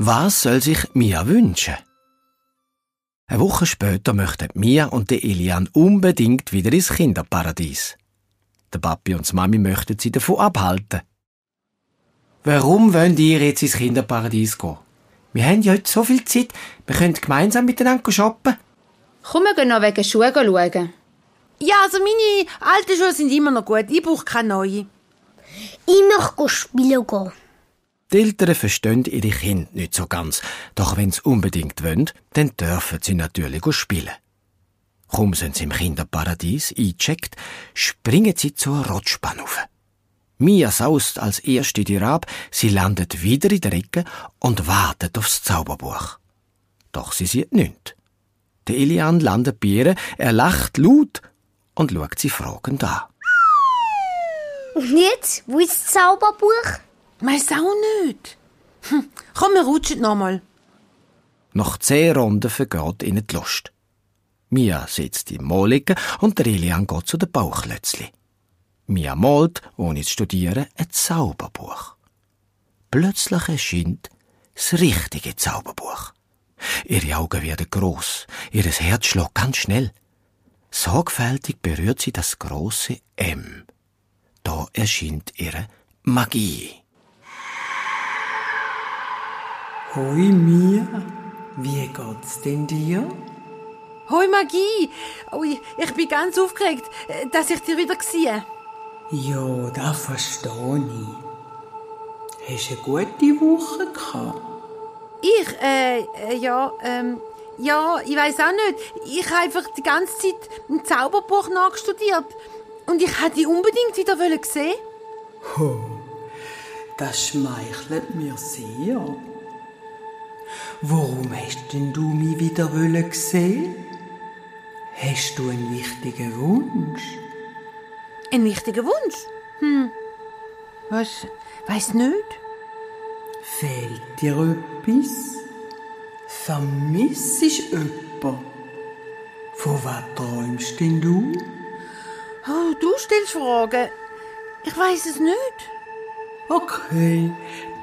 Was soll sich Mia wünschen? Eine Woche später möchten Mia und der Elian unbedingt wieder ins Kinderparadies. Der Papi und die Mami möchten sie davon abhalten. Warum wollt ihr jetzt ins Kinderparadies gehen? Wir haben ja heute so viel Zeit, wir können gemeinsam miteinander shoppen. Komm, wir gehen noch wegen Schuhe schauen. Ja, also meine alten Schuhe sind immer noch gut. Ich brauche keine neuen. Ich möchte spielen gehen. Die Eltern verstehen ihre Kinder nicht so ganz, doch wenn sie unbedingt wollen, dann dürfen sie natürlich spielen. Kaum sind sie im Kinderparadies eingecheckt, springen sie zur Rutschbahn auf. Mia saust als erste die Rab, sie landet wieder in der Ecke und wartet aufs Zauberbuch. Doch sie sieht nichts. Der Elian landet bei ihr, er lacht laut und schaut sie fragend an. Und jetzt? Wo ist das Zauberbuch? Weiss auch nicht. Hm. Komm, wir rutschen nochmal. Nach zehn Runden vergeht ihnen die Lust. Mia sitzt im Moligen und der Elian geht zu den Bauchlötzli. Mia malt, ohne zu studieren, ein Zauberbuch. Plötzlich erscheint das richtige Zauberbuch. Ihre Augen werden groß, ihr Herz schlägt ganz schnell. Sorgfältig berührt sie das große M. Da erscheint ihre Magie. Hoi Mia, wie geht's denn dir? Hoi Magie! Oh, ich, bin ganz aufgeregt, äh, dass ich dich wieder sehe. Ja, das verstehe ich. Hast du eine gute Woche gehabt? Ich, äh, äh, ja, ähm, ja, ich weiß auch nicht. Ich habe einfach die ganze Zeit ein Zauberbuch nachstudiert. Und ich hätte dich unbedingt wieder sehen Oh, das schmeichelt mir sehr. Warum hast denn du mich wieder sehen Hast du einen wichtigen Wunsch? Ein wichtiger Wunsch? Hm. Was? Weiß nicht. Fehlt dir etwas? Vermisst jemand? Von was träumst denn du? Oh, du stellst Fragen. Ich weiß es nicht. Okay,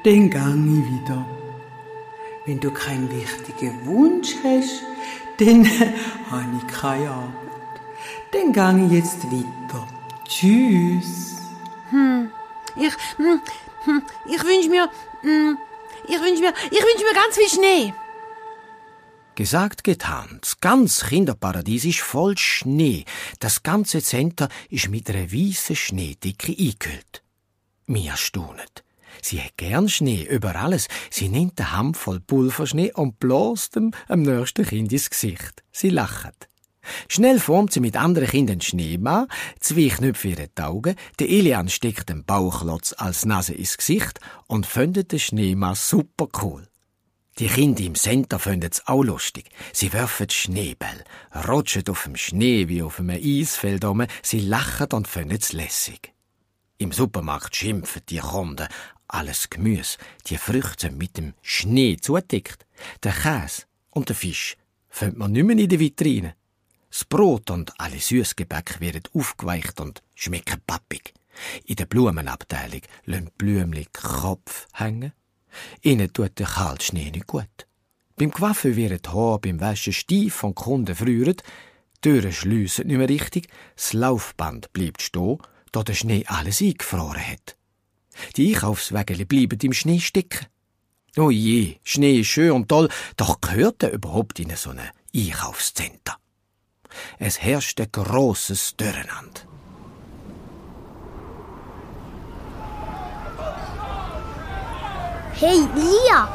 dann gang ich wieder. Wenn du keinen wichtigen Wunsch hast, dann habe ich keine Arbeit. Dann gang ich jetzt weiter. Tschüss. Hm. Ich, hm, hm, ich wünsche mir, hm, ich wünsche mir, ich wünsche mir ganz viel Schnee. Gesagt, getan. Das ganze Kinderparadies ist voll Schnee. Das ganze Center ist mit einer weißen Schneedecke eingehüllt. Mia staunet. Sie hat gern Schnee über alles. Sie nimmt eine Handvoll Pulverschnee und bläst ihm am nächsten Kind ins Gesicht. Sie lacht. Schnell formt sie mit anderen Kindern Schneemann, zwei Knöpfe ihre Augen, der Elian steckt den Bauchlotz als Nase ins Gesicht und findet den Schneemann super cool. Die Kinder im Center finden es auch lustig. Sie werfen Schneeball, rutschen auf dem Schnee wie auf einem Eisfeld um, sie lachen und finden es lässig. Im Supermarkt schimpfen die Kunden. Alles Gemüse, die Früchte mit dem Schnee zudeckt. Der Käse und der Fisch findet man nicht mehr in der Vitrine. Das Brot und alle Süßgebäck werden aufgeweicht und schmecken pappig. In der Blumenabteilung lassen Blümli Kopf hängen. Ihnen tut der kalte Schnee nicht gut. Beim Coiffeur werden die Haare beim Waschen steif und die Kunden frieren. Die Türen schliessen nicht mehr richtig, das Laufband bleibt stehen, da der Schnee alles eingefroren hat. Die Einkaufswägele bleiben im Schnee stecken. Oh je, Schnee ist schön und toll, doch gehört er überhaupt in so ein Einkaufszentrum? Es herrschte großes Durcheinander. Hey, Lia,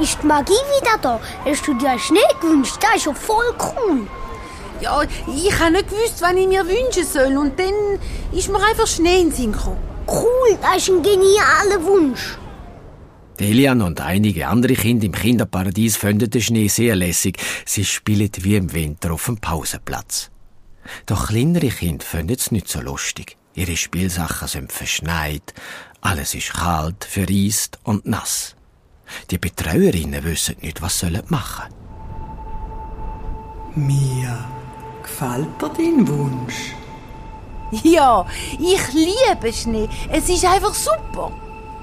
ist die Magie wieder da? Hast du dir Schnee gewünscht? Das ist ja voll cool. Ja, ich habe nicht gewusst, was ich mir wünschen soll. Und dann ist mir einfach Schnee in den Sinn gekommen. Cool, das ist ein genialer Wunsch. Delian und einige andere Kinder im Kinderparadies finden den Schnee sehr lässig. Sie spielen wie im Winter auf dem Pausenplatz. Doch kleinere Kinder finden es nicht so lustig. Ihre Spielsachen sind verschneit, alles ist kalt, vereist und nass. Die Betreuerinnen wissen nicht, was sie machen Mia, gefällt dir dein Wunsch? Ja, ich liebe Schnee. Es ist einfach super.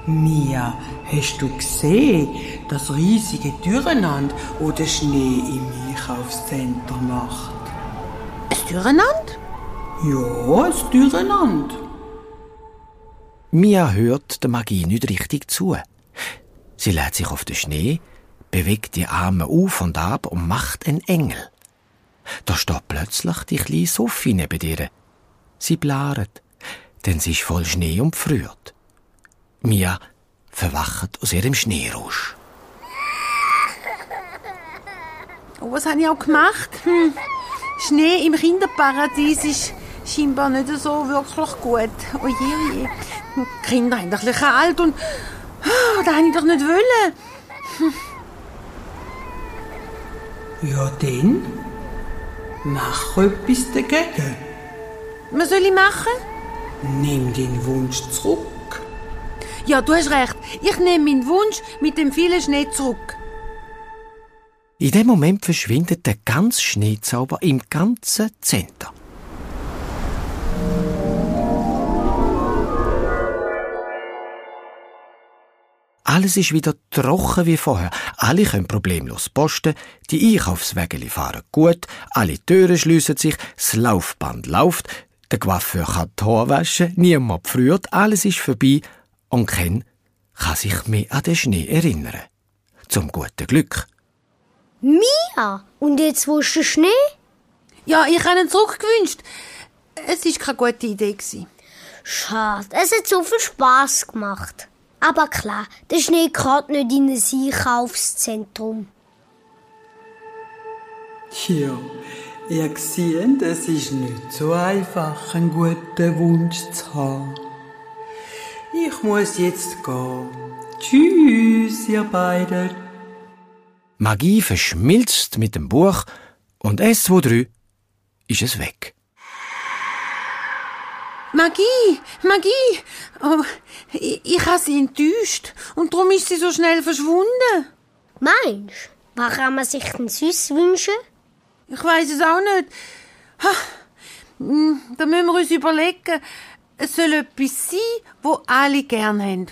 Mia, hast du gesehen, das riesige Durcheinander, wo der Schnee im Einkaufscenter macht? Ein Durcheinander? Ja, ein Durcheinander. Mia hört der Magie nicht richtig zu. Sie lädt sich auf den Schnee, bewegt die Arme auf und ab und macht einen Engel. Da steht plötzlich die kleine Sophie neben ihr. Sie blaret, denn sie ist voll Schnee und friert. Mia verwacht aus ihrem Schneerausch. Oh, was habe ich auch gemacht? Hm. Schnee im Kinderparadies ist scheinbar nicht so wirklich gut. Oje, oje. Die Kinder haben doch ein bisschen kalt und oh, das habe ich doch nicht wollen. Ja, dann mach etwas dagegen. Was soll ich machen? Nimm den Wunsch zurück. Ja, du hast recht. Ich nehme meinen Wunsch mit dem vielen Schnee zurück. In dem Moment verschwindet der ganze Schneezauber im ganzen Zentrum. Alles ist wieder trocken wie vorher. Alle können problemlos posten, die Einkaufswägeli fahren gut, alle Türen schliessen sich, das Laufband läuft, der Coiffeur kann die Haare waschen, niemand friert, alles ist vorbei und Ken kann sich mehr an den Schnee erinnern. Zum guten Glück. Mia, und jetzt wo ist der Schnee? Ja, ich habe ihn zurückgewünscht. Es war keine gute Idee. gewesen. Schade, es hat so viel Spaß gemacht. Aber klar, der Schnee gehört nicht in ein Einkaufszentrum. Ja, ihr seht, es ist nicht so einfach, einen guten Wunsch zu haben. Ich muss jetzt gehen. Tschüss, ihr beiden. Magie verschmilzt mit dem Buch und S23 ist es weg. Magie, Magie. Oh, ich, ich habe sie enttäuscht und darum ist sie so schnell verschwunden. Meinst du, was kann man sich denn sonst wünschen? Ich weiß es auch nicht. Ha, hm, Da müssen wir uns überlegen. Es soll etwas sein, wo alle gern haben.